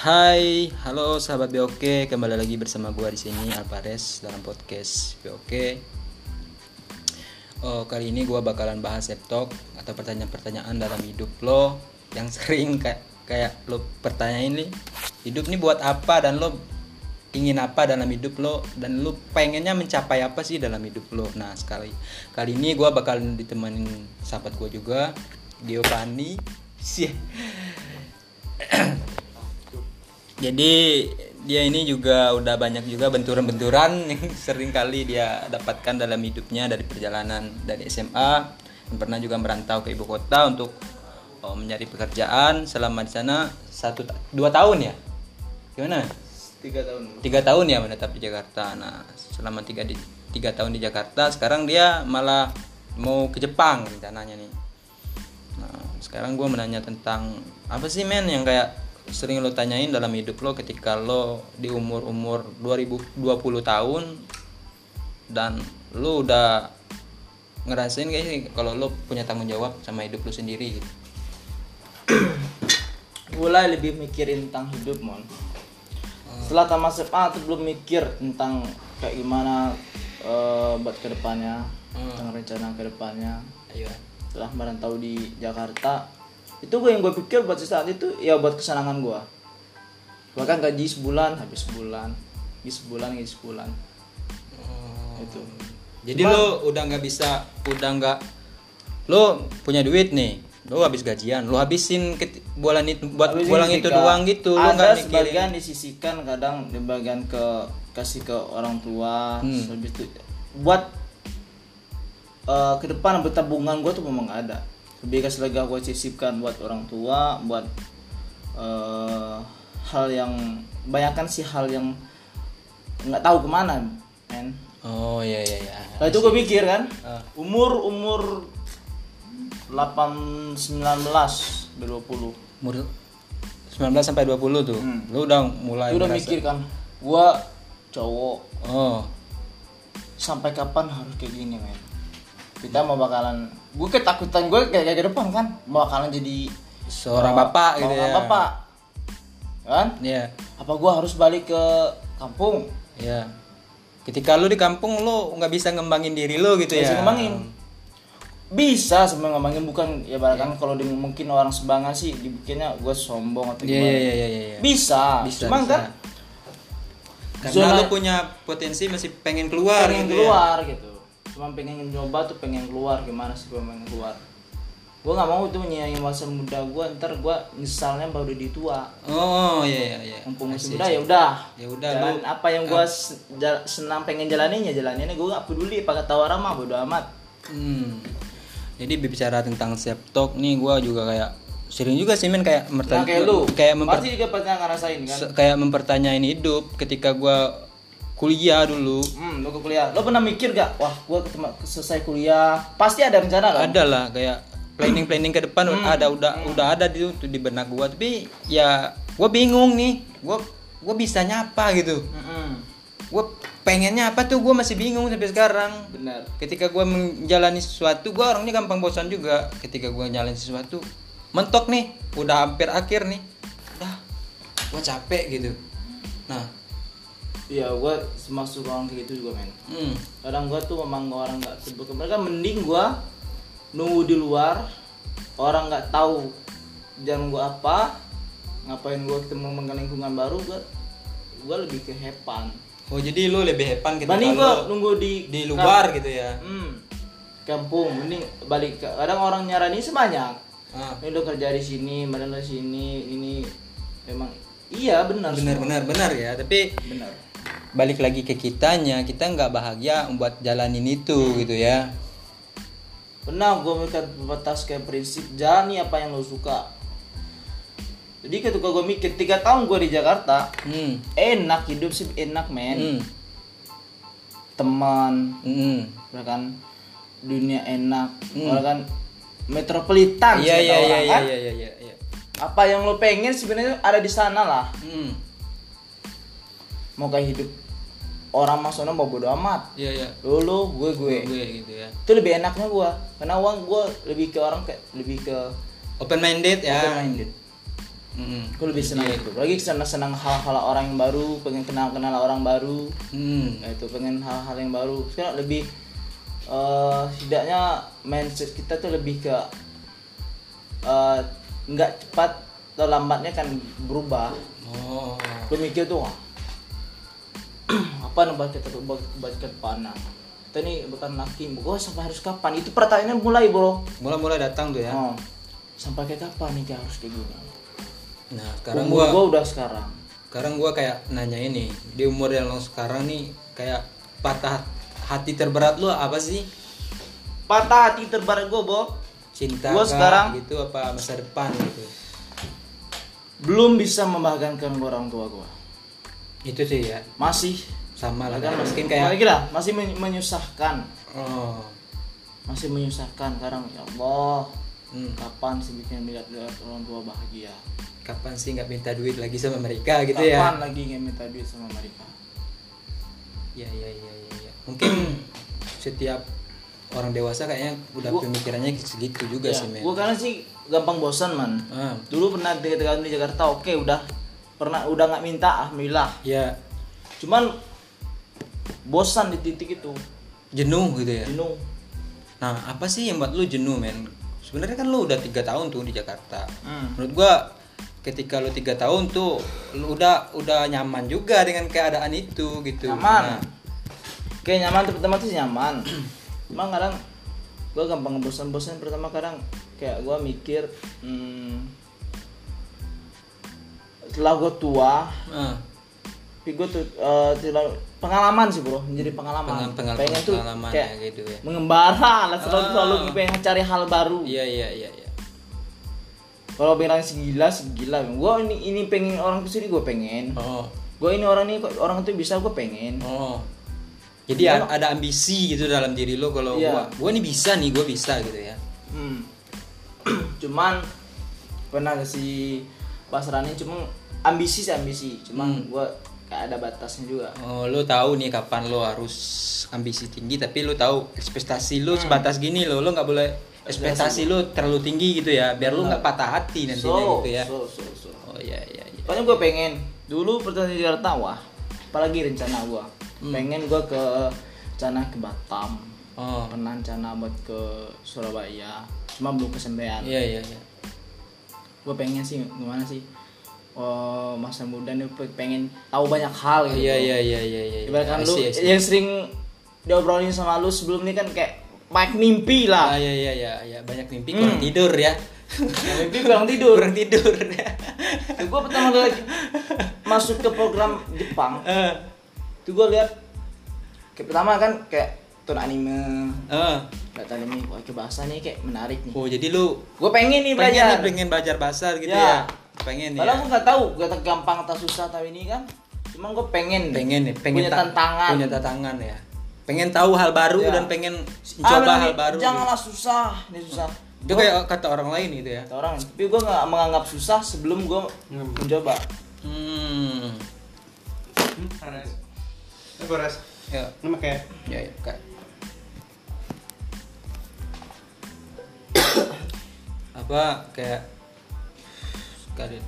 Hai, halo sahabat BOK, kembali lagi bersama gua di sini Alvarez dalam podcast BOK. Oh, kali ini gua bakalan bahas laptop atau pertanyaan-pertanyaan dalam hidup lo yang sering kayak kayak lo pertanyain nih, hidup nih buat apa dan lo ingin apa dalam hidup lo dan lo pengennya mencapai apa sih dalam hidup lo. Nah, sekali kali ini gua bakalan ditemenin sahabat gua juga, Giovanni. Sih. Jadi dia ini juga udah banyak juga benturan-benturan yang sering kali dia dapatkan dalam hidupnya dari perjalanan dari SMA dan pernah juga merantau ke ibu kota untuk oh, mencari pekerjaan selama di sana satu dua tahun ya? Gimana? Tiga tahun. Tiga tahun ya menetap di Jakarta. Nah selama tiga di tiga tahun di Jakarta sekarang dia malah mau ke Jepang rencananya nih. Nah sekarang gue menanya tentang apa sih men yang kayak sering lo tanyain dalam hidup lo ketika lo di umur umur 2020 tahun dan lo udah ngerasain kayak sih kalau lo punya tanggung jawab sama hidup lo sendiri gitu? Mulai lebih mikirin tentang hidup mon. Setelah tamat SMA tuh belum mikir tentang kayak gimana eh, buat ke depannya Hmm. tentang rencana ke depannya. Ayo setelah merantau di Jakarta itu gue yang gue pikir buat saat itu ya buat kesenangan gue bahkan gaji sebulan habis sebulan. Gaji sebulan gaji sebulan. Itu. Jadi lo udah nggak bisa, udah nggak, lo punya duit nih, lo habis gajian, lo habisin ke bulan itu buat bulan itu doang gitu, lo ada nggak mikirin. sebagian disisihkan kadang di bagian ke kasih ke orang tua. Hmm. habis itu buat eh, ke depan bertabungan gue tuh memang nggak ada lebih kasih lagi gue sisipkan buat orang tua buat eh, hal yang banyakkan sih hal yang nggak tahu ke mana men. Oh iya iya iya. Nah itu gue pikir kan. Ah. umur umur 8 19 20 Umur 19 sampai 20 tuh, Hmm. lo udah mulai Gue udah merasa- mikir kan gua cowok. Oh, sampai kapan harus kayak gini men kita mau bakalan gue ketakutan gue kayak kayak ke depan kan mau bakalan jadi seorang uh, bapak gitu ya. bapak kan Iya, apa gua harus balik ke kampung iya. Ketika lo di kampung lo nggak bisa ngembangin diri lo gitu bisa ya. ngembangin bisa sebenarnya ngembangin bukan ya bahkan kalau di, mungkin orang sebangan sih dibikinnya gue sombong atau Iya gimana iya iya iya. iya. bisa, Bisa, cuman bisa. kan Karena zona- lo punya potensi masih pengen keluar pengen gitu ya. keluar gitu cuma pengen nyoba tuh pengen keluar gimana sih gue pengen keluar? Gue nggak mau tuh nyanyi masa muda gue ntar gue nyesalnya baru di tua. Oh iya iya iya. mumpung masih muda ya udah. Ya udah, jalan lu- apa yang gue senang pengen jalanin ya jalanin gue gak peduli pakai tawa ramah bodo amat. Hmm. Jadi bicara tentang self talk nih gua juga kayak sering juga sih men kayak nah mertanya kayak lu. kayak memper- pasti juga pernah ngerasain kan? Kayak mempertanyain hidup ketika gua kuliah dulu. hmm lu ke kuliah lo pernah mikir gak wah gue selesai kuliah pasti ada rencana kan Ada lah kayak planning planning ke depan Hmm. ada udah udah ada di di benak gua tapi ya gua bingung nih. Gua gua bisanya apa gitu. Mm-mm. Gua pengennya apa tuh gua masih bingung sampai sekarang. benar ketika gue menjalani sesuatu gue orangnya gampang bosan juga ketika gue nyalain sesuatu mentok nih udah hampir akhir nih udah gue capek gitu nah iya gue masuk orang kayak gitu juga men. Hmm, kadang gua tuh memang orang nggak sebut mereka mending gua nunggu di luar orang nggak tahu jangan gua apa ngapain gua ketemu dengan lingkungan baru gua gua lebih ke hepan. Oh jadi lu lebih hepan banding lu gua nunggu di di luar gitu ya? Hmm, kampung mending balik ke kadang orang nyarani sebanyak ah, ini udah kerja di sini mana di sini ini memang iya benar benar benar benar ya tapi benar balik lagi ke kitanya kita nggak bahagia buat jalanin itu gitu ya. Pernah gue mikir batas kayak prinsip jalani apa yang lo suka. Jadi ketika gue mikir tiga tahun gue di Jakarta hmm, enak hidup sih enak men. Hmm, teman hmm. ya kan? Dunia enak Hmm. ya kan? Metropolitan iya iya iya iya kan. iya iya iya apa yang lo pengen sebenarnya ada di sana lah. Hmm, mau kayak hidup orang mas sono mau bodo amat. Iya iya. Lu lu gue gue. gue gitu ya. Itu lebih enaknya gue karena uang gue lebih ke orang kayak lebih ke open minded ya. Open minded. Mm. gue lebih senang itu. Lagi senang senang hal-hal orang yang baru pengen kenal kenal orang baru. Hmm. itu pengen hal-hal yang baru. Sekarang lebih eh setidaknya mindset kita tuh lebih ke eh, nggak cepat atau lambatnya kan berubah. Oh. gue mikir tuh wah, apa nih buat kita buat buat ke depan? Nah kita nih bukan laki gue sampai harus kapan? Itu pertanyaannya mulai bro. Mulai-mulai datang tuh ya. oh, sampai kayak kapan nih harus kayak gini? Nah, sekarang umur gua gue udah sekarang. sekarang gua kayak nanya ini, di umur yang lo sekarang nih kayak patah hati terberat lo apa sih? patah hati terbarat gue bro. Cinta Gua sekarang- gitu apa masa depan gitu. belum bisa membahagiakan gua orang tua gue Itu sih ya. masih Sama lah kan mungkin kayak lagi lah masih men- menyusahkan oh. masih menyusahkan sekarang ya Allah Hmm. kapan sih bikin lihat lihat orang tua bahagia Kapan sih nggak minta duit lagi sama mereka gitu ya? kapan lagi nggak minta duit sama mereka Ya ya ya ya. ya. Mungkin setiap orang dewasa kayaknya udah Gua- pemikirannya segitu juga ya, sih men. gue karena sih gampang bosan man Ah, dulu pernah ketika di Jakarta oke udah pernah udah nggak minta alhamdulillah ya cuman bosan di titik itu jenuh gitu ya. jenuh Nah, apa sih yang buat lu jenuh, men? Sebenarnya kan lu udah tiga tahun tuh di Jakarta. Hmm. Menurut gua, ketika lu tiga tahun tuh, lu udah udah nyaman juga dengan keadaan itu gitu. nyaman Nah, kayak nyaman tuh pertama tuh nyaman emang kadang gue gampang bosan-bosan pertama kadang kayak gue mikir hmm, setelah gue tua tapi gue tuh tidak- pengalaman sih bro menjadi pengalaman pengal- pengal- pengen tuh pengalaman kayak ya gitu ya. mengembara lah selalu Ah. selalu pengen cari hal baru Iya iya iya iya. kalau bilang segila segila gue ini ini pengen orang ke sini gue pengen Oh. gue ini orang ini orang itu bisa gue pengen Oh. Jadi Gua- a- ada ambisi gitu dalam diri lo kalau Iya. gua gua ini bisa nih, gua bisa gitu ya. Hmm. cuman pernah sih pasrannya cuma ambisi sih ambisi cuman Hmm. gua kayak ada batasnya juga Oh, lo tahu nih kapan lo harus ambisi tinggi, tapi lo tahu ekspektasi lo sebatas gini lo, lo nggak boleh ekspektasi lo terlalu tinggi gitu ya, biar lo nggak patah hati nantinya so, gitu ya. so so so Oh iya iya iya. pokoknya gue pengen dulu pertama di Jakarta wah apalagi rencana gua Hmm. pengen gua ke rencana ke Batam Oh. pernah rencana buat ke Surabaya cuma belum kesampaian Iya iya iya. gue pengen sih gimana sih oh, masa muda nih pengen tahu banyak hal gitu Iya iya iya iya iya. Ibaratkan I lu see, yang sering diobrolin sama lu sebelum ini kan kayak banyak mimpi lah. Ah iya iya iya iya, banyak mimpi kurang Hmm. tidur ya. mimpi kurang tidur. kurang tidur ya. Tuh gue pertama kali masuk ke program Jepang, Eh. tuh gue lihat kayak pertama kan kayak ton anime, Eh. lihat anime, wah bahasa nih kayak menarik nih. Oh, jadi lu Gue pengen nih pengen belajar. nih, pengen belajar bahasa gitu Ya. ya. Pengen Padahal ya. gue nggak tahu, gue tak gampang atau susah tahu ini kan. Cuman gue pengen, pengen nih pengen punya ta- tantangan. punya tantangan ya pengen tahu hal baru Ya. dan pengen Ah, coba hal baru Janganlah susah, ini susah. itu kayak kata orang lain gitu ya Kata orang, tapi gue nggak menganggap susah sebelum gue mencoba. hmm Hmm, Ares. Eh, ya Ini pakai ya, ya Kak. apa kayak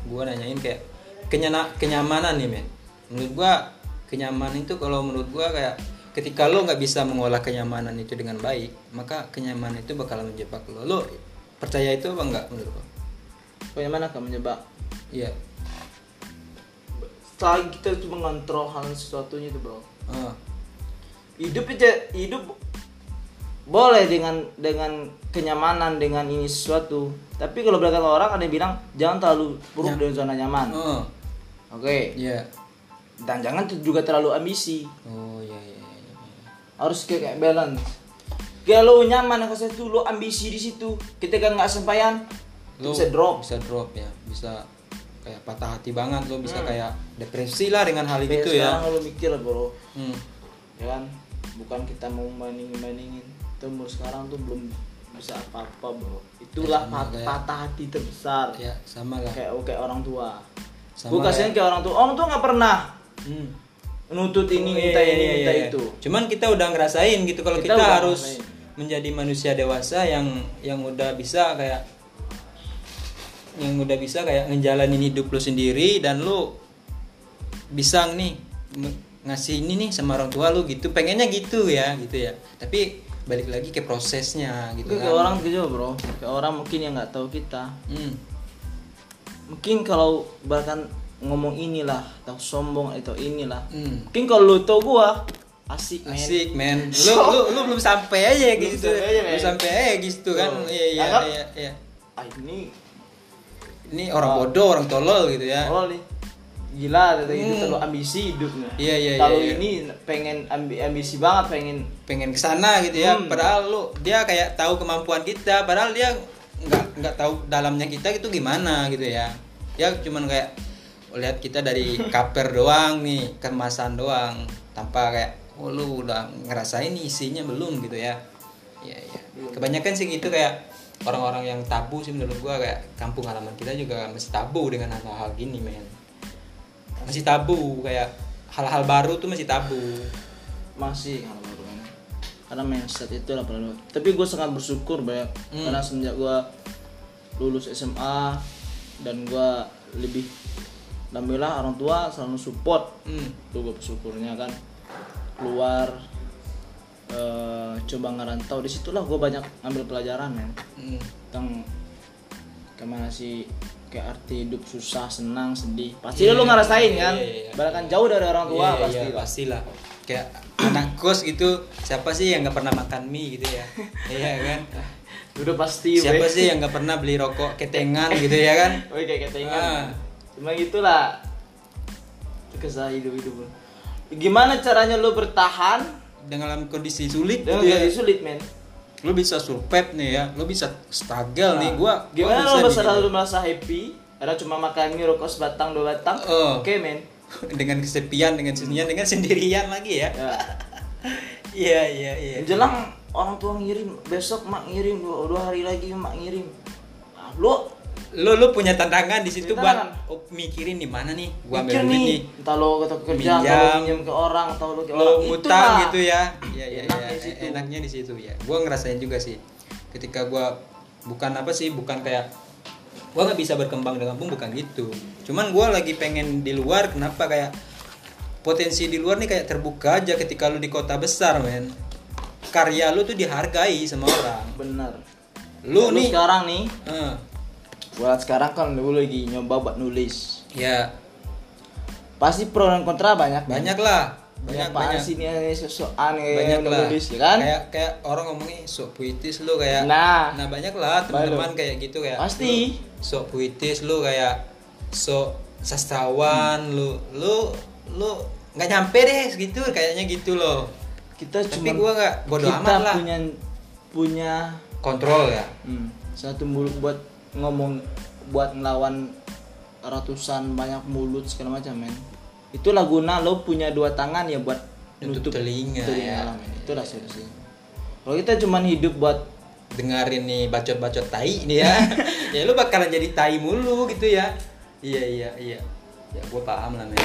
gua nanyain kayak kenyana kenyamanan nih men. Menurut gua kenyamanan itu kalau menurut gua kayak ketika lo nggak bisa mengolah kenyamanan itu dengan baik maka kenyamanan itu bakal menjebak lo. Lo percaya itu apa enggak menurut lo? Bagaimana kamu menjebak? iya. Setelah kita cuma ngontrol hal sesuatunya itu bro. Ah, Hidup itu hidup boleh dengan dengan kenyamanan dengan ini sesuatu. Tapi kalau belakang orang ada yang bilang jangan terlalu buruk Ya. dari zona nyaman. oh Oke. iya Dan jangan tuh juga terlalu ambisi. oh iya iya iya. Harus kayak, kayak balance. Kalau nyaman ke situ, lo ambisi di situ. Ketika nggak sempayan, Lo bisa drop. bisa drop ya bisa kayak patah hati banget lo bisa kayak depresi lah dengan hal Kayak itu ya sekarang lo mikir lah bro. hmm. ya kan bukan kita mau bandingin bandingin itu umur sekarang tuh belum bisa apa-apa bro. Itulah pat- kayak- patah hati terbesar. Ya sama lah. Kayak kayak orang tua. Sama gue kasihan kayak orang tua. Orang tua nggak pernah Hmm. nuntut ini Oh, iya, minta iya, ini iya, minta iya. itu. Cuman kita udah ngerasain gitu. Kalau Kita kita, harus ngerasain. menjadi manusia dewasa yang yang udah bisa kayak yang udah bisa kayak ngejalanin hidup lu sendiri dan lu bisa nih ngasih ini nih sama orang tua lu gitu. Pengennya gitu ya gitu ya. Tapi balik lagi ke prosesnya gitu Itu kan. kayak orang gitu bro. Kayak orang mungkin yang nggak tahu kita. Hmm. mungkin kalau bahkan ngomong inilah atau sombong atau inilah Hmm. mungkin kalau lu tau gua asik men. Asik men. Lu, lu lu belum sampai aja Belum gitu. sampai aja, belum sampai aja gitu kan. Iya iya iya iya. Ah ini ini orang Oh. bodoh orang tolol gitu ya. Kalau nih gila gitu Hmm. terlalu ambisi hidupnya. Iya, iya, kalau iya, iya. ini pengen ambi ambisi banget pengen pengen ke sana gitu ya. Hmm. padahal lu dia kayak tahu kemampuan kita. Padahal dia nggak nggak tahu dalamnya kita itu gimana gitu ya. Ya cuman kayak lihat kita dari kaper doang nih kemasan doang. Tanpa kayak oh lu udah ngerasain isinya belum gitu ya. Ya ya kebanyakan sih gitu kayak orang-orang yang tabu sih menurut gua. Kayak kampung halaman kita juga masih tabu dengan hal-hal gini men masih tabu kayak hal-hal baru tuh masih tabu masih hal baru karena mindset itu lah perlu tapi gue sangat bersyukur banyak Hmm. karena semenjak gue lulus SMA dan gue lebih alhamdulillah orang tua selalu support hmm. tuh gue bersyukurnya kan keluar eh, coba ngerantau di situlah gue banyak ambil pelajaran men Hmm. tentang ke mana sih kayak arti hidup susah senang sedih pasti lu ngerasain kan Iya, iya, iya. bahkan jauh dari orang tua Iya, pasti lah. pastilah kayak anak kos gitu siapa sih yang nggak pernah makan mie gitu ya iya kan udah pasti siapa weh. sih yang nggak pernah beli rokok ketengan gitu ya kan Woi kayak ketengan. Ah. Cuma gitulah kesah hidup hidup. Gimana caranya lu bertahan dengan kondisi sulit dengan gitu ya. gaji sulit men? Lu bisa survive nih ya lu bisa struggle nih gua Gimana bisa lu bisa selalu merasa happy? Ada cuma makan mie rokok sebatang dua batang. Oh. Oke men. dengan kesepian dengan sunyian dengan sendirian lagi ya Ya. iya iya iya Jelang orang tua ngirim besok mak ngirim dua, dua hari lagi mak ngirim. Nah, lu lu lu punya tantangan di situ buat oh, mikirin di mana nih? Gua mikir ambil duit nih, entah lo kata kerja, minjem ke orang, atau lo ke lo orang. ngutang Itulah. gitu ya. Iya iya iya. enaknya di situ ya gua ngerasain juga sih ketika gua bukan apa sih bukan kayak gua nggak bisa berkembang di kampung bukan gitu. Cuman gua lagi pengen di luar kenapa kayak potensi di luar nih kayak terbuka aja ketika lu di kota besar men. Karya lu tuh dihargai sama orang. Bener. Lu Ya, nih- sekarang nih, Eh, buat sekarang kan lu lagi nyoba buat nulis. ya. Pasti pro dan kontra banyak. banyak lah. Banyak banyak banget banyak. sini ini sosokan banyak kayak lah. nulis ya kan? Kayak kayak orang ngomongin sok puitis lu kayak Nah. nah banyak lah teman-teman kayak gitu kayak Pasti. sok puitis lu kayak sok sastrawan lu lu lu nggak nyampe deh gitu kayaknya gitu loh. Kita tapi cuma gua nggak bodo kita amat lah. punya punya kontrol ya. Hmm, satu mulut buat ngomong buat ngelawan ratusan banyak mulut segala macam men. Itulah guna lo punya dua tangan ya buat Nutup telinga, ya. lah, men. itulah solusinya kalau kita cuman hidup buat dengerin nih bacot-bacot tai nih ya. Ya lu bakalan jadi tai mulu gitu ya. Iya iya iya. Ya gua paham lah men.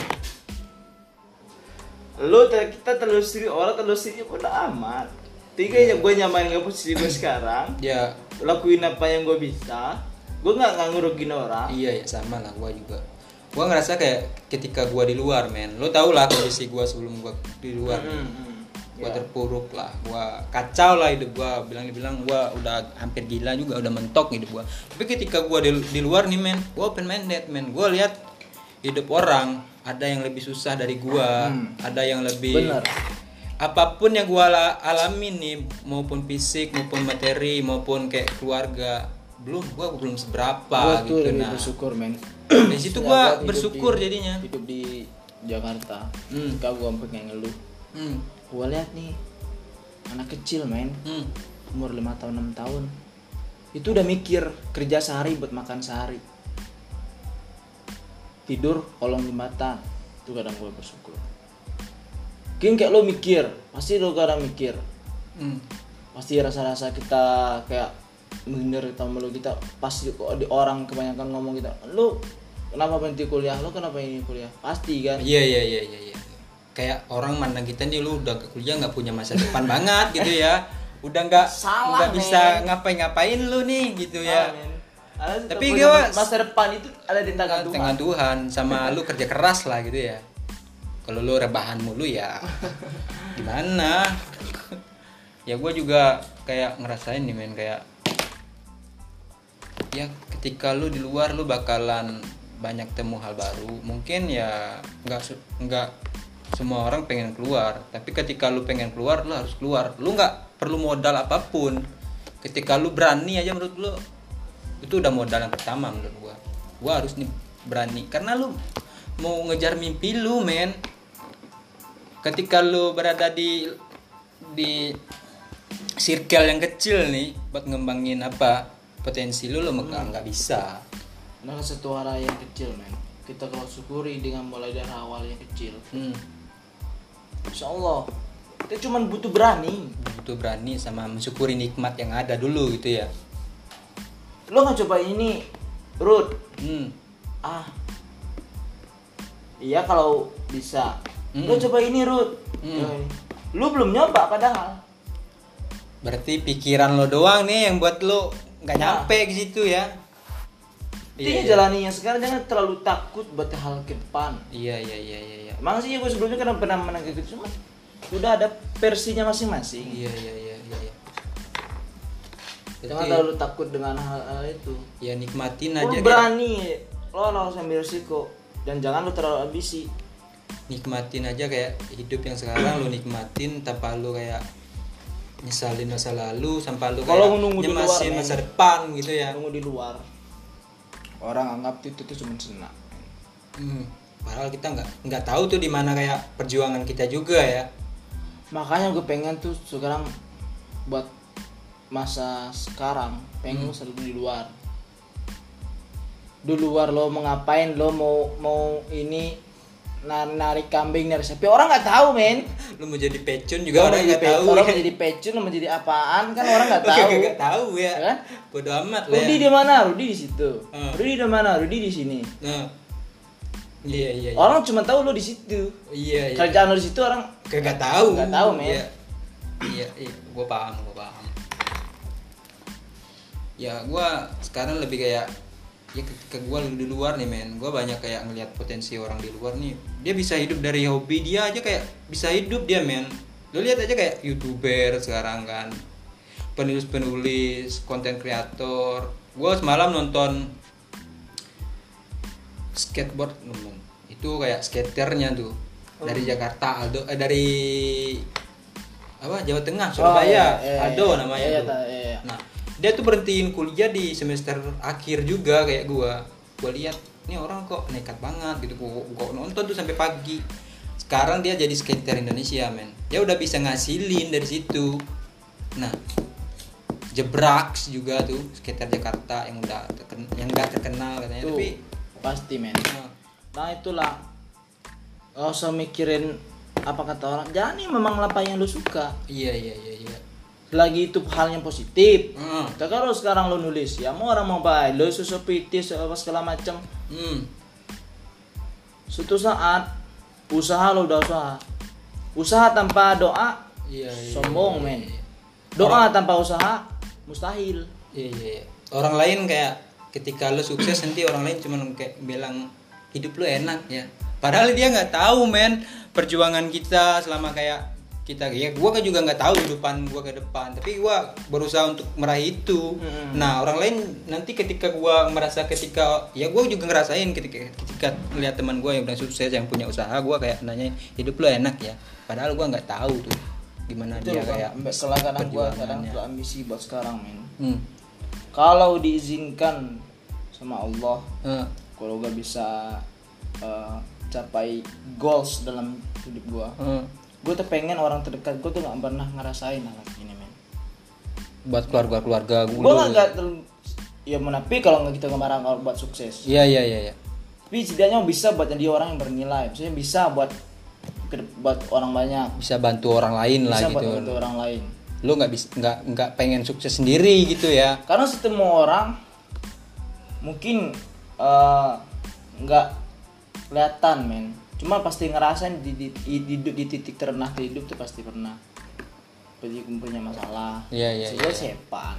Lo ter- kita telusuri orang telusuri udah amat. Tiga aja gue nyamain gak posisi gue sekarang ya. lakuin apa yang gue bisa gue nggak nggak ngerugin orang Iya ya sama lah gua juga. Gua ngerasa kayak ketika gua di luar men, lo tau lah kondisi gua sebelum gua di luar. Hmm, hmm. Gua Ya. terpuruk lah, gua kacau lah hidup gua. Bilang-bilang gua udah hampir gila juga, udah mentok hidup gua. Tapi ketika gua di, di luar nih men, gua open minded men. Gua lihat hidup orang ada yang lebih susah dari gua, Hmm. ada yang lebih Bener. apa pun yang gua ala- alamin nih maupun fisik maupun materi maupun kayak keluarga belum gua belum seberapa gue tuh gitu lebih nah. bersyukur men. Di situ gua bersyukur di- jadinya. hidup di Jakarta Hmm. ketika gue pengen ngeluh. Hmm. gue lihat nih anak kecil men. Hmm. umur 5 tahun 6 tahun. Itu udah mikir kerja sehari buat makan sehari. Tidur kolong jembatan. Itu kadang gue bersyukur. Mungkin kayak lo mikir pasti lo kadang mikir. Hmm. pasti rasa-rasa kita kayak minder sama lo kita pasti kok di orang kebanyakan ngomong kita lo kenapa berhenti kuliah lo kenapa ini kuliah pasti kan iya iya iya iya iya. kayak orang mandang kita nih lu udah ke kuliah nggak punya masa depan banget gitu ya udah nggak nggak bisa ngapain-ngapain lu nih gitu Salah, ya men. Ada Tapi gua- masa depan itu ada di tangan Tuhan. Dengan Tuhan sama lu kerja keras lah gitu ya. Kalau lu rebahan mulu ya gimana? ya gue juga kayak ngerasain nih men kayak ya ketika lu di luar lu bakalan banyak temu hal baru. Mungkin ya nggak nggak semua orang pengen keluar. Tapi ketika lu pengen keluar lu harus keluar. Lu nggak perlu modal apa pun. Ketika lu berani aja menurut lu itu udah modal yang pertama menurut gua. Gua harus nih berani. Karena lu mau ngejar mimpi lu men. Ketika lu berada di di circle yang kecil nih buat ngembangin apa potensi lu lu nggak nggak bisa Nah, satu arah yang kecil, men. Kita kalau syukuri dengan mulai dari awal yang kecil. hmm. Insya Allah. Kita cuma butuh berani. butuh berani sama mensyukuri nikmat yang ada dulu gitu ya Lo nggak coba ini, Ruth? hmm. Ah. Iya kalau bisa. Lo Hmm. coba ini, Ruth. Hmm. Lo belum nyoba padahal. berarti pikiran lo doang nih yang buat lo nggak Nah. nyampe ke situ ya Intinya iya, jalani yang sekarang jangan terlalu takut buat hal ke depan. iya iya iya iya iya Emang sih gue sebelumnya kan pernah menang kayak gitu cuma udah ada versinya masing-masing. iya iya iya iya iya. Jangan terlalu takut dengan hal-hal itu. ya nikmatin Lo aja kayak- berani, lo harus ambil risiko dan jangan lo terlalu ambisi. nikmatin aja kayak hidup yang sekarang lo nikmatin tanpa lo kayak nyesalin masa lalu sampai lo Kalau nunggu di luar, men. masa depan gitu ya Tunggu di luar. Orang anggap itu tuh cuma senang. Hmm, padahal kita nggak nggak tahu tuh di mana kayak perjuangan kita juga ya Makanya gue pengen tuh sekarang buat masa sekarang pengen Hmm. selalu di luar. Di luar lo mau ngapain lo mau mau ini narik kambing narik sapi. Orang nggak tahu men. Lo mau jadi pecun juga orang nggak tahu orang ya. mau jadi pecun lo mau jadi apaan? Kan orang nggak tahu. nggak tahu ya. Ya kan? bodo amat lah Rudi ya. di mana? Rudi di situ. Hmm. Rudi di mana? Rudi di sini. Nah. Iya iya iya. Orang cuma tahu lo di situ. Iya iya. Kerjaan lo di situ orang kagak tahu. Nggak tahu, men. iya. Iya, iya. gue paham gue paham. Ya gue sekarang lebih kayak ya ketika gue di luar nih men. Gue banyak kayak ngelihat potensi orang di luar nih. Dia bisa hidup dari hobi dia aja kayak bisa hidup dia men. Lo lihat aja kayak youtuber sekarang kan penulis penulis konten kreator. Gue semalam nonton skateboard ngomong itu kayak skaternya tuh dari Jakarta Aldo eh, dari apa Jawa Tengah Surabaya. iya, iya, Aldo iya. namanya Iya, tuh. iya, iya. nah dia tuh berhentiin kuliah di semester akhir juga kayak gua. Gua lihat ini orang kok nekat banget gitu gua, gua nonton tuh sampai pagi. Sekarang dia jadi skater Indonesia men. Dia udah bisa ngasilin dari situ. Nah Jebraks juga tuh skater Jakarta yang udah terken- yang gak terkenal katanya tuh tapi pasti men. Nah, nah itulah. Gak usah mikirin apa kata orang. Jalani memang apa yang lo suka. Iya iya iya iya lagi itu hal yang positif. Tapi kalau sekarang lo nulis ya mau orang mau baik lo susupitis apa segala macam Hmm. suatu saat usaha lo udah usaha usaha tanpa doa Iya, iya, sombong iya, men iya. doa tanpa usaha mustahil Iya, iya, iya. Orang lain kayak ketika lu sukses nanti orang lain cuma kayak bilang hidup lu enak ya. Padahal dia nggak tahu men perjuangan kita selama kayak kita ya gua kan juga nggak tahu kehidupan gua ke depan tapi gua berusaha untuk meraih itu Mm-mm. nah orang lain nanti ketika gua merasa ketika ya gua juga ngerasain ketika ketika melihat teman gua yang udah sukses yang punya usaha gua kayak nanya hidup lu enak ya padahal gua nggak tahu tuh gimana itu dia kayak. Kalau kadang gua kadang perjuangannya. tuh ambisi buat sekarang men hmm. kalau diizinkan sama Allah Eh, kalau gak bisa eh, capai goals dalam hidup gua eh. Gue tuh pengen orang terdekat gue tuh gak pernah ngerasain hal ini men. Buat keluarga keluarga gue gue gak, gak terlalu ya menapi kalau nggak kita ngemarang orang buat sukses. Iya iya iya iya. Tapi setidaknya bisa buat jadi orang yang bernilai. Maksudnya bisa buat buat orang banyak. Bisa bantu orang lain lah bisa buat gitu. bantu orang lain. Lu nggak bisa nggak nggak pengen sukses sendiri gitu ya? Karena semua orang mungkin eh, nggak kelihatan men cuma pasti ngerasain di, di, di, di, di titik terendah hidup tuh pasti pernah. Pasti punya masalah. Iya, iya, iya. sepan.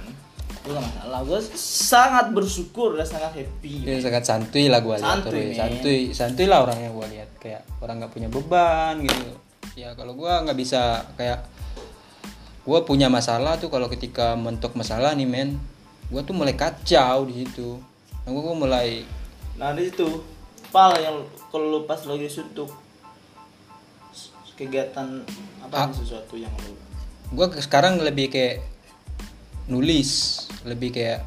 Gue gak masalah. Gue sangat bersyukur dan sangat happy. Dia sangat santuy lah gue lihat Santuy, santuy santuy lah orangnya gue lihat. Kayak orang nggak punya beban gitu. Ya kalau gue nggak bisa kayak gue punya masalah tuh kalau ketika mentok masalah nih men gue tuh mulai kacau di situ. Nah, gue mulai nah di situ pal yang kalau lu pas lagi suntuk kegiatan apa Ah. sesuatu yang lu gue sekarang lebih kayak nulis lebih kayak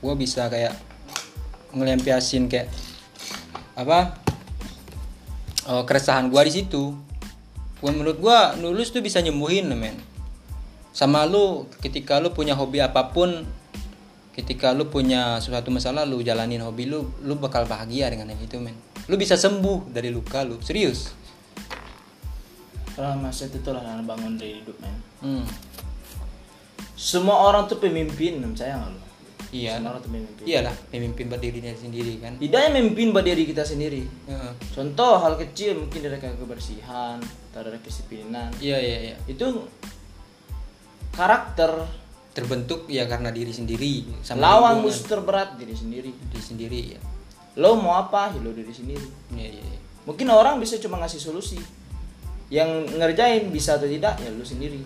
gue bisa kayak ngelampiasin kayak apa eh, keresahan gue di situ. Gua menurut gue nulis tuh bisa nyembuhin men. Sama lu ketika lu punya hobi apa pun ketika lu punya suatu masalah lu jalanin hobi lu lu bakal bahagia dengan yang itu men lu bisa sembuh dari luka lu. Serius. Karena mindset itu lah bangun dari hidup men. Hmm. semua orang tuh pemimpin percaya nggak lu. Iya. Semua orang tuh pemimpin. Iyalah pemimpin buat dirinya sendiri kan? Tidak yang memimpin buat diri kita sendiri. Heeh. contoh hal kecil mungkin dari kebersihan atau dari kedisiplinan. Iya iya iya. Itu karakter. Terbentuk ya karena diri sendiri lawan lingkungan. musuh terberat diri sendiri. Diri sendiri ya lo mau apa? Ya lo diri sendiri. Iya iya. mungkin orang bisa cuma ngasih solusi. Yang ngerjain bisa atau tidak ya lo sendiri.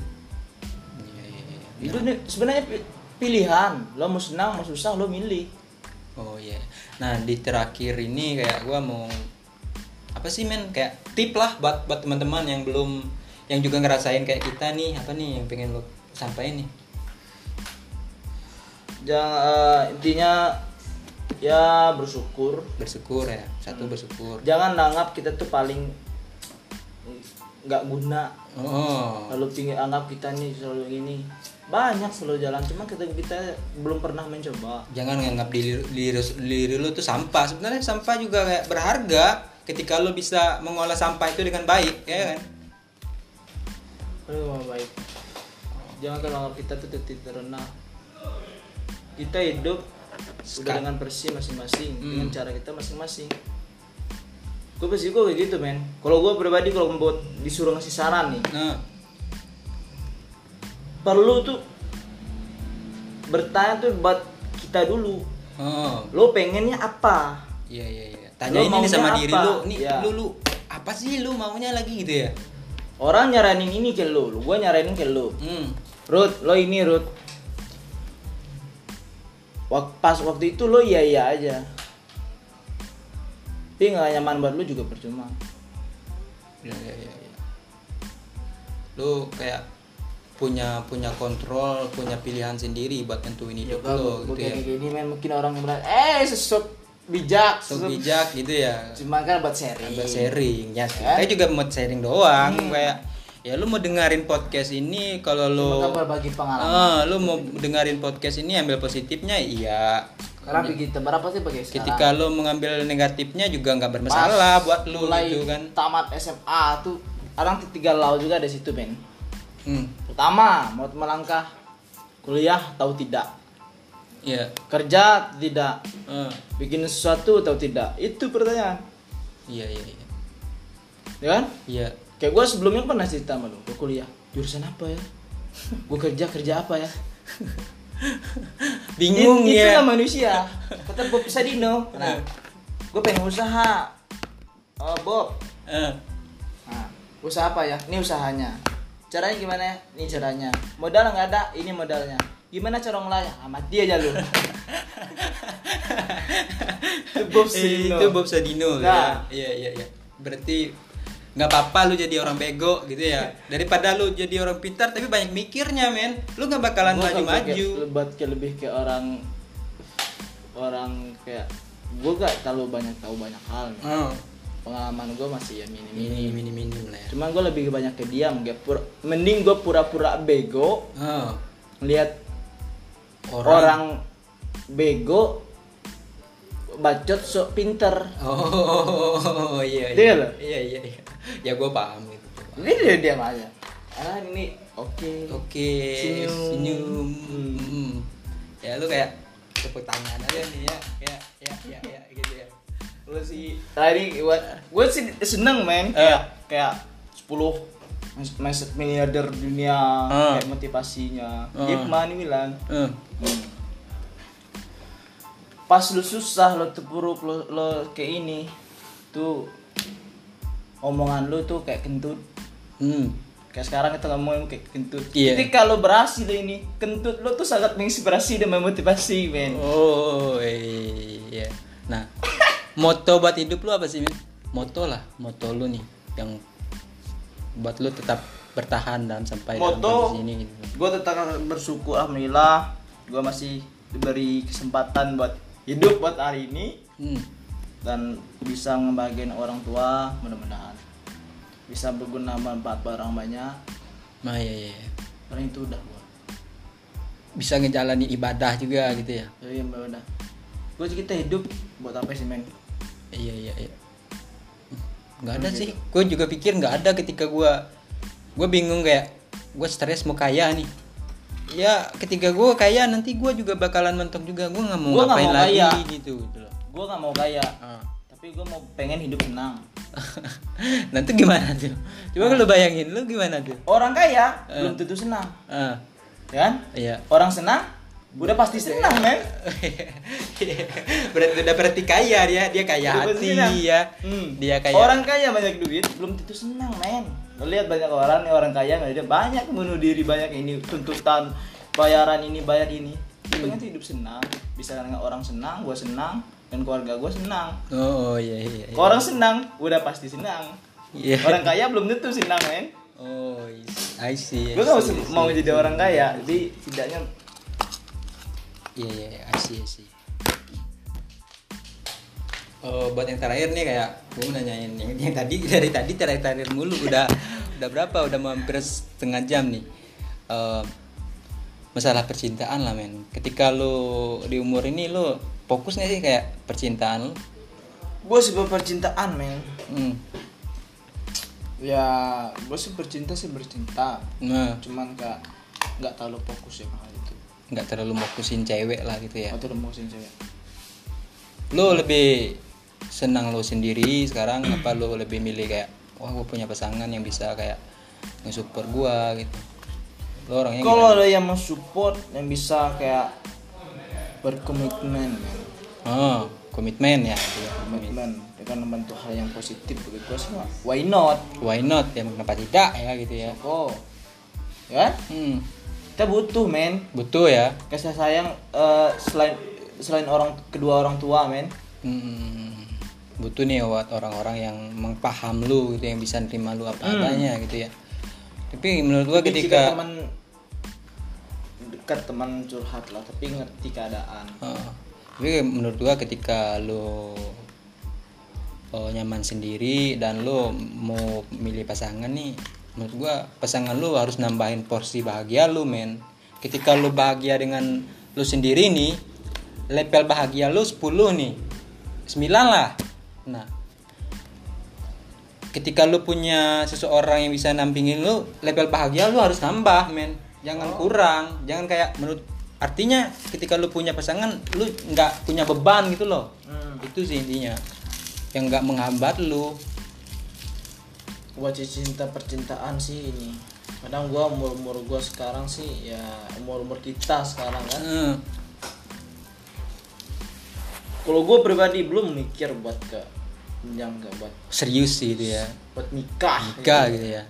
Iya, iya, iya. itu sebenarnya pi- pilihan. Lo mau senang mau susah lo milih. Oh iya. Nah di terakhir ini kayak gua mau apa sih men? Kayak tip lah buat buat teman-teman yang belum yang juga ngerasain kayak kita nih. Apa nih yang pengen lo sampaikan nih? Jangan eh, intinya ya bersyukur. Bersyukur ya satu bersyukur. Jangan anggap kita tuh paling nggak guna. Oh. Lalu pingin anggap kita nih selalu ini. Banyak selalu jalan cuma kita kita belum pernah mencoba. Jangan nganggap diri, diri, diri lu tuh sampah. Sebenarnya sampah juga kayak berharga ketika lu bisa mengolah sampah itu dengan baik ya kan? Aduh, baik. Jangan kalau anggap kita tuh titik terendah. Kita hidup udah Sekat. dengan bersih masing-masing Hmm. dengan cara kita masing-masing gue pasti gue kayak gitu men kalau gue pribadi kalau membuat disuruh ngasih saran nih nah perlu tuh bertanya tuh buat kita dulu oh lo pengennya apa Iya iya iya. Tanyain Lu ini sama maunya diri apa? lu, nih Ya. lu lu apa sih lu maunya lagi gitu ya? orang nyaranin ini ke lo gue nyaranin ke lo Hmm. Ruth lo ini Ruth pas waktu itu lo iya iya aja tapi nggak nyaman buat lo juga percuma Iya iya iya. iya. Lu kayak punya punya kontrol, punya pilihan sendiri buat nentuin hidup lu gitu ya. kayak gini men mungkin orang yang bilang eh sesok bijak So sesok-" bijak gitu ya. cuma kan buat sharing Buat sharing ya. Kan? Kita juga mau sharing doang Hmm. kayak ya lu mau dengerin podcast ini kalau lu berbagi pengalaman Ah, lu mau dengerin podcast ini ambil positifnya iya. karena begitu berapa sih bagi sekarang Ketika lu mengambil negatifnya juga nggak bermasalah Pas buat lu mulai gitu kan. tamat SMA tuh orang tiga lau juga ada situ men Hmm. pertama mau melangkah kuliah tahu tidak Iya. kerja tidak Ah, bikin sesuatu atau tidak itu pertanyaan iya iya iya. ya kan Iya. Kayak gue sebelumnya pernah cerita sama lu gue kuliah. Jurusan apa ya? Gue kerja kerja apa ya? Bingung It- ya. itulah manusia. Kata Bob Sadino nah gue pengen usaha. Oh Bob. Eh, nah usaha apa ya? Ini usahanya. Caranya gimana? Ya ini caranya. Modal nggak ada ini modalnya. Gimana cara ngelayar ah, mati aja lu. Itu Bob eh, Sadino itu Bob Sadino Nah. ya. Iya iya iya. Berarti nggak apa-apa lu jadi orang bego gitu ya. Daripada lu jadi orang pintar tapi banyak mikirnya, men. Lu nggak bakalan Gua maju-maju. lebat kayak lebih kayak orang orang kayak gue gak terlalu banyak tahu banyak hal nih. Oh, pengalaman gue masih ya minim mini minim mini minim lah ya. cuman gue lebih banyak ke diam gak pura, mending gue pura-pura bego Oh, lihat orang. orang. bego bacot sok pinter Oh, iya Iya iya. loh. Iya iya iya. Ya gua paham itu. ini dia diam aja ah ini oke Oke, Senyum. senyum. Hmm. Hmm. Ya lu kayak tepuk tangan aja nih ya. Ya ya ya ya gitu ya. gue sih tadi gue gue sih seneng men Eh. kayak kayak 10 Mas- mas miliarder dunia Ah. kayak motivasinya. Jack Ma ini bilang Eh, pas lu susah lo terpuruk lo, lo kayak ini tuh omongan lu tuh kayak kentut hmm. kayak sekarang kita ngomongin kayak kentut ketika lo berhasil ini kentut lo tuh sangat menginspirasi dan memotivasi men Oh iya. Nah, moto buat hidup lu apa sih, Min? Moto lah, moto lu nih yang buat lu tetap bertahan dan sampai moto ini gitu. gue tetap bersyukur alhamdulillah gue masih diberi kesempatan buat hidup buat hari ini Hmm. Dan bisa ngebagian orang tua mudah-mudahan bisa berguna manfaat buat orang banyak Nah, iya, iya. paling itu udah gua Bisa ngejalani ibadah juga gitu ya. jadi yang udah gue kita hidup buat apa sih men Iya, iya, iya. Nggak ada sih. Gue juga pikir nggak ada ketika gua gue bingung kayak gue stres mau kaya nih. Ya, ketika gue kaya nanti gue juga bakalan mentok juga. Gue nggak mau Gua ngapain mau lagi kaya. gitu. gitu loh. Gue nggak mau kaya Ah. tapi gue mau pengen hidup tenang Nanti gimana tuh? Coba lu bayangin lu gimana tuh? orang kaya Eh. belum tentu senang ya kan iya. orang senang udah pasti senang men berarti udah berarti kaya dia, dia kaya Udah hati senang. ya. Hmm. Dia kaya. orang kaya banyak duit belum tentu senang men lo lihat banyak orang nih orang kaya nggak ada banyak bunuh diri banyak ini tuntutan bayaran ini bayar ini pengen tuh hidup senang bisa dengan orang senang gue senang dan keluarga gue senang Oh, iya iya. iya. Orang senang udah pasti senang Iya. orang kaya belum tentu senang men Oh, I see. I gue gak see, I see. mau jadi orang kaya jadi tidaknya Iya iya, iya. I see, I see. Oh, buat yang terakhir nih kayak gue mau nanyain yang, yang tadi dari tadi terakhir terakhir mulu udah udah berapa udah mau hampir setengah jam nih Eh, masalah percintaan lah men ketika lu di umur ini lu fokus nggak sih kayak percintaan gue sih percintaan men. Hmm. ya gue sih bercinta sih bercinta. Nah. Cuman kayak nggak terlalu fokus ya hal itu. Nggak terlalu fokusin cewek lah gitu ya. Atau udah fokusin cewek. Lu lebih senang lu sendiri sekarang apa lu lebih milih kayak wah gue punya pasangan yang bisa kayak nge-support gua gitu. Lu orangnya kalau ada yang mensupport yang bisa kayak berkomitmen. Men. oh komitmen ya. Komitmen dengan membantu hal yang positif bagi gue mah, why not? Why not? Ya kenapa tidak ya gitu ya. Oh ya? Hmm. kita butuh men. Butuh ya. Kasih sayang eh, selain selain orang kedua orang tua men. Hmm. butuh nih buat orang-orang yang mengpaham lu gitu yang bisa nerima lu apa adanya gitu ya. Tapi menurut gua ketika teman dekat teman curhat lah tapi ngerti keadaan. Oh, tapi menurut gua ketika lo oh, nyaman sendiri dan lo mau milih pasangan nih menurut gua pasangan lo harus nambahin porsi bahagia lo men. Ketika lo bahagia dengan lo sendiri nih level bahagia lo 10 nih 9 lah. Nah ketika lu punya seseorang yang bisa nampingin lu level bahagia lu harus nambah men jangan kurang jangan kayak menurut artinya ketika lu punya pasangan lu nggak punya beban gitu loh. Hmm. itu sih intinya. Yang nggak menghambat lu. Buat cinta percintaan sih ini. Kadang gua umur umur gua sekarang sih ya umur umur kita sekarang kan. Hmm. kalau gua pribadi belum mikir buat ke yang nggak buat serius sih itu ya. Buat nikah nikah gitu ya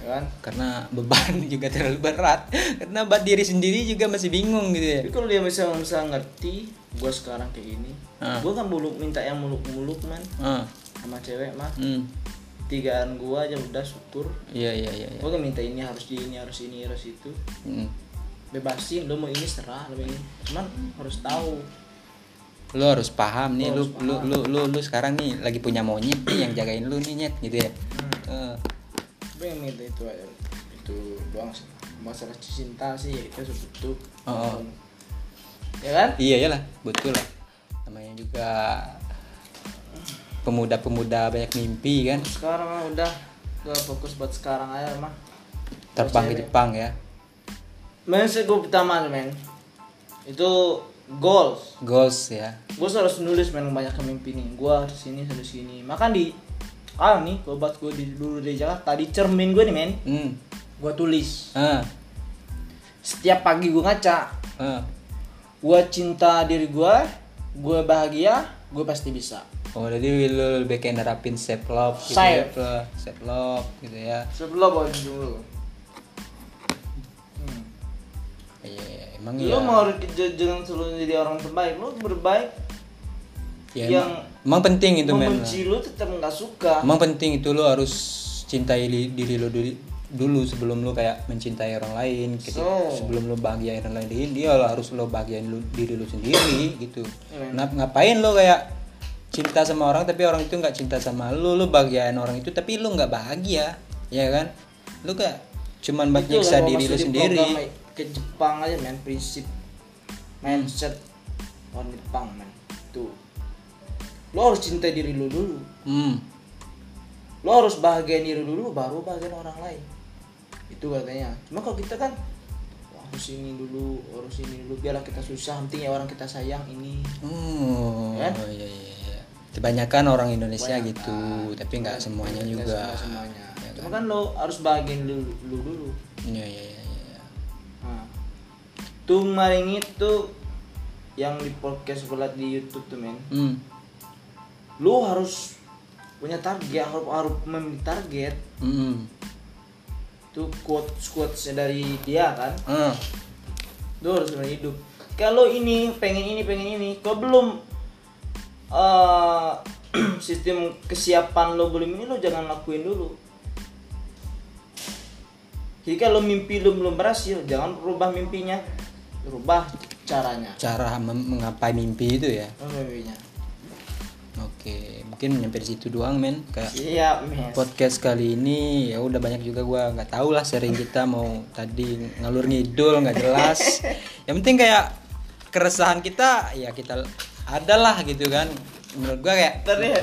ya kan? Karena beban juga terlalu berat. Karena buat diri sendiri juga masih bingung gitu ya. Tapi kalau dia bisa bisa ngerti gua sekarang kayak gini Ah. gua kan muluk minta yang muluk muluk man. Ah. Sama cewek mah. Hmm. tigaan gua aja udah syukur. Iya iya iya iya. gua kan minta ini harus di ini harus ini harus itu. Hmm. bebasin lo mau ini serah lo ini. Cuman harus tahu. Lu harus paham nih Lu lu, lu lu lu lu sekarang nih lagi punya monyet nih yang jagain lu nih nyet gitu ya. Eh, gue yang minta itu aja itu doang sih masalah cinta sih ya itu sebutu Oh. ya kan? Iya ya lah betul lah. Namanya juga pemuda-pemuda banyak mimpi kan? Sekarang mah udah gue fokus buat sekarang aja mah. Terbang ke. Jepang ya? Men sih gue pertama men. Itu goals. Goals ya? Gue harus nulis men banyak mimpi nih gue harus sini harus sini. Makan di ah nih obat gue di dulu di Jakarta di cermin gue nih men. Hmm. Gue tulis. Ah setiap pagi gue ngaca. Ah gue cinta diri gue gue bahagia gue pasti bisa. Oh jadi lu lebih kayak nerapin self love gitu Self. ya self love gitu ya. Sebelum bawa dulu iya iya, emang lu ya mau j- jangan selalu jadi orang terbaik lu berbaik ya, yang emang, emang penting itu men. membenci lu tetap nggak suka. Emang penting itu lu harus cintai li- diri lu dulu dulu sebelum lu kayak mencintai orang lain gitu. So. sebelum lu bahagiain orang lain dia lu harus lu bahagiain lu, diri lu sendiri gitu. Iya. Ngap- ngapain lu kayak cinta sama orang tapi orang itu nggak cinta sama lu lu bahagiain orang itu tapi lu nggak bahagia ya kan? Lu kayak cuman nyiksa diri di sendiri. program ke Jepang aja men prinsip mindset orang Jepang men. Tuh lo harus cintai diri lu dulu. Hmm. Lo harus bahagiain diri dulu baru bahagiain orang lain. Itu katanya. Cuma kalau kita kan harus ini dulu harus ini dulu biarlah kita susah penting ya orang kita sayang ini. Oh Kan? iya iya iya kebanyakan orang Indonesia Kebanyakan. gitu tapi nggak semuanya juga. semua- semuanya. Ya cuma kan? lo harus bahagiain lu dulu. Iya iya iya iya. Nah, tuh maring itu yang di podcast liat di YouTube tuh men. Hmm lu harus punya target harus harus memiliki target. Hmm tuh quotes quotesnya dari dia kan? Ah. Lu harus hidup. Kalau ini pengen ini pengen ini. Kau belum eh sistem kesiapan lo belum ini lo jangan lakuin dulu. Jadi kalau mimpi lo belum berhasil jangan rubah mimpinya. Rubah caranya. Cara menggapai mimpi itu ya? Mimpinya oke mungkin nyampe di situ doang men. Kayak siap mes podcast kali ini ya udah banyak juga gua. Nggak tahu lah sering kita mau tadi ngalur ngidul nggak jelas. Yang penting kayak keresahan kita ya kita adalah gitu kan. Menurut gua kayak tadi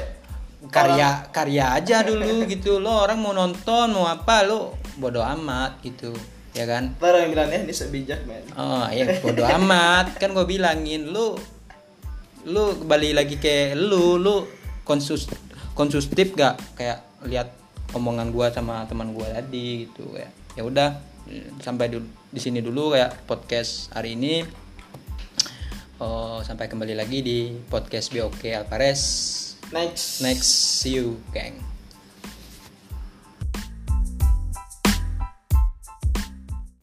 karya karya aja dulu gitu. Lo orang mau nonton mau apa lo bodo amat gitu ya kan? Ntar yang bilang eh ini sebijak men. Oh ya bodo amat. Kan gue bilangin lu lu kembali lagi ke lu lu konsus konsustif gak? Kayak lihat omongan gua sama teman gua tadi gitu ya ya udah sampai dulu di sini dulu kayak podcast hari ini. Oh sampai kembali lagi di podcast BOK Alvarez. Next. Next see you gang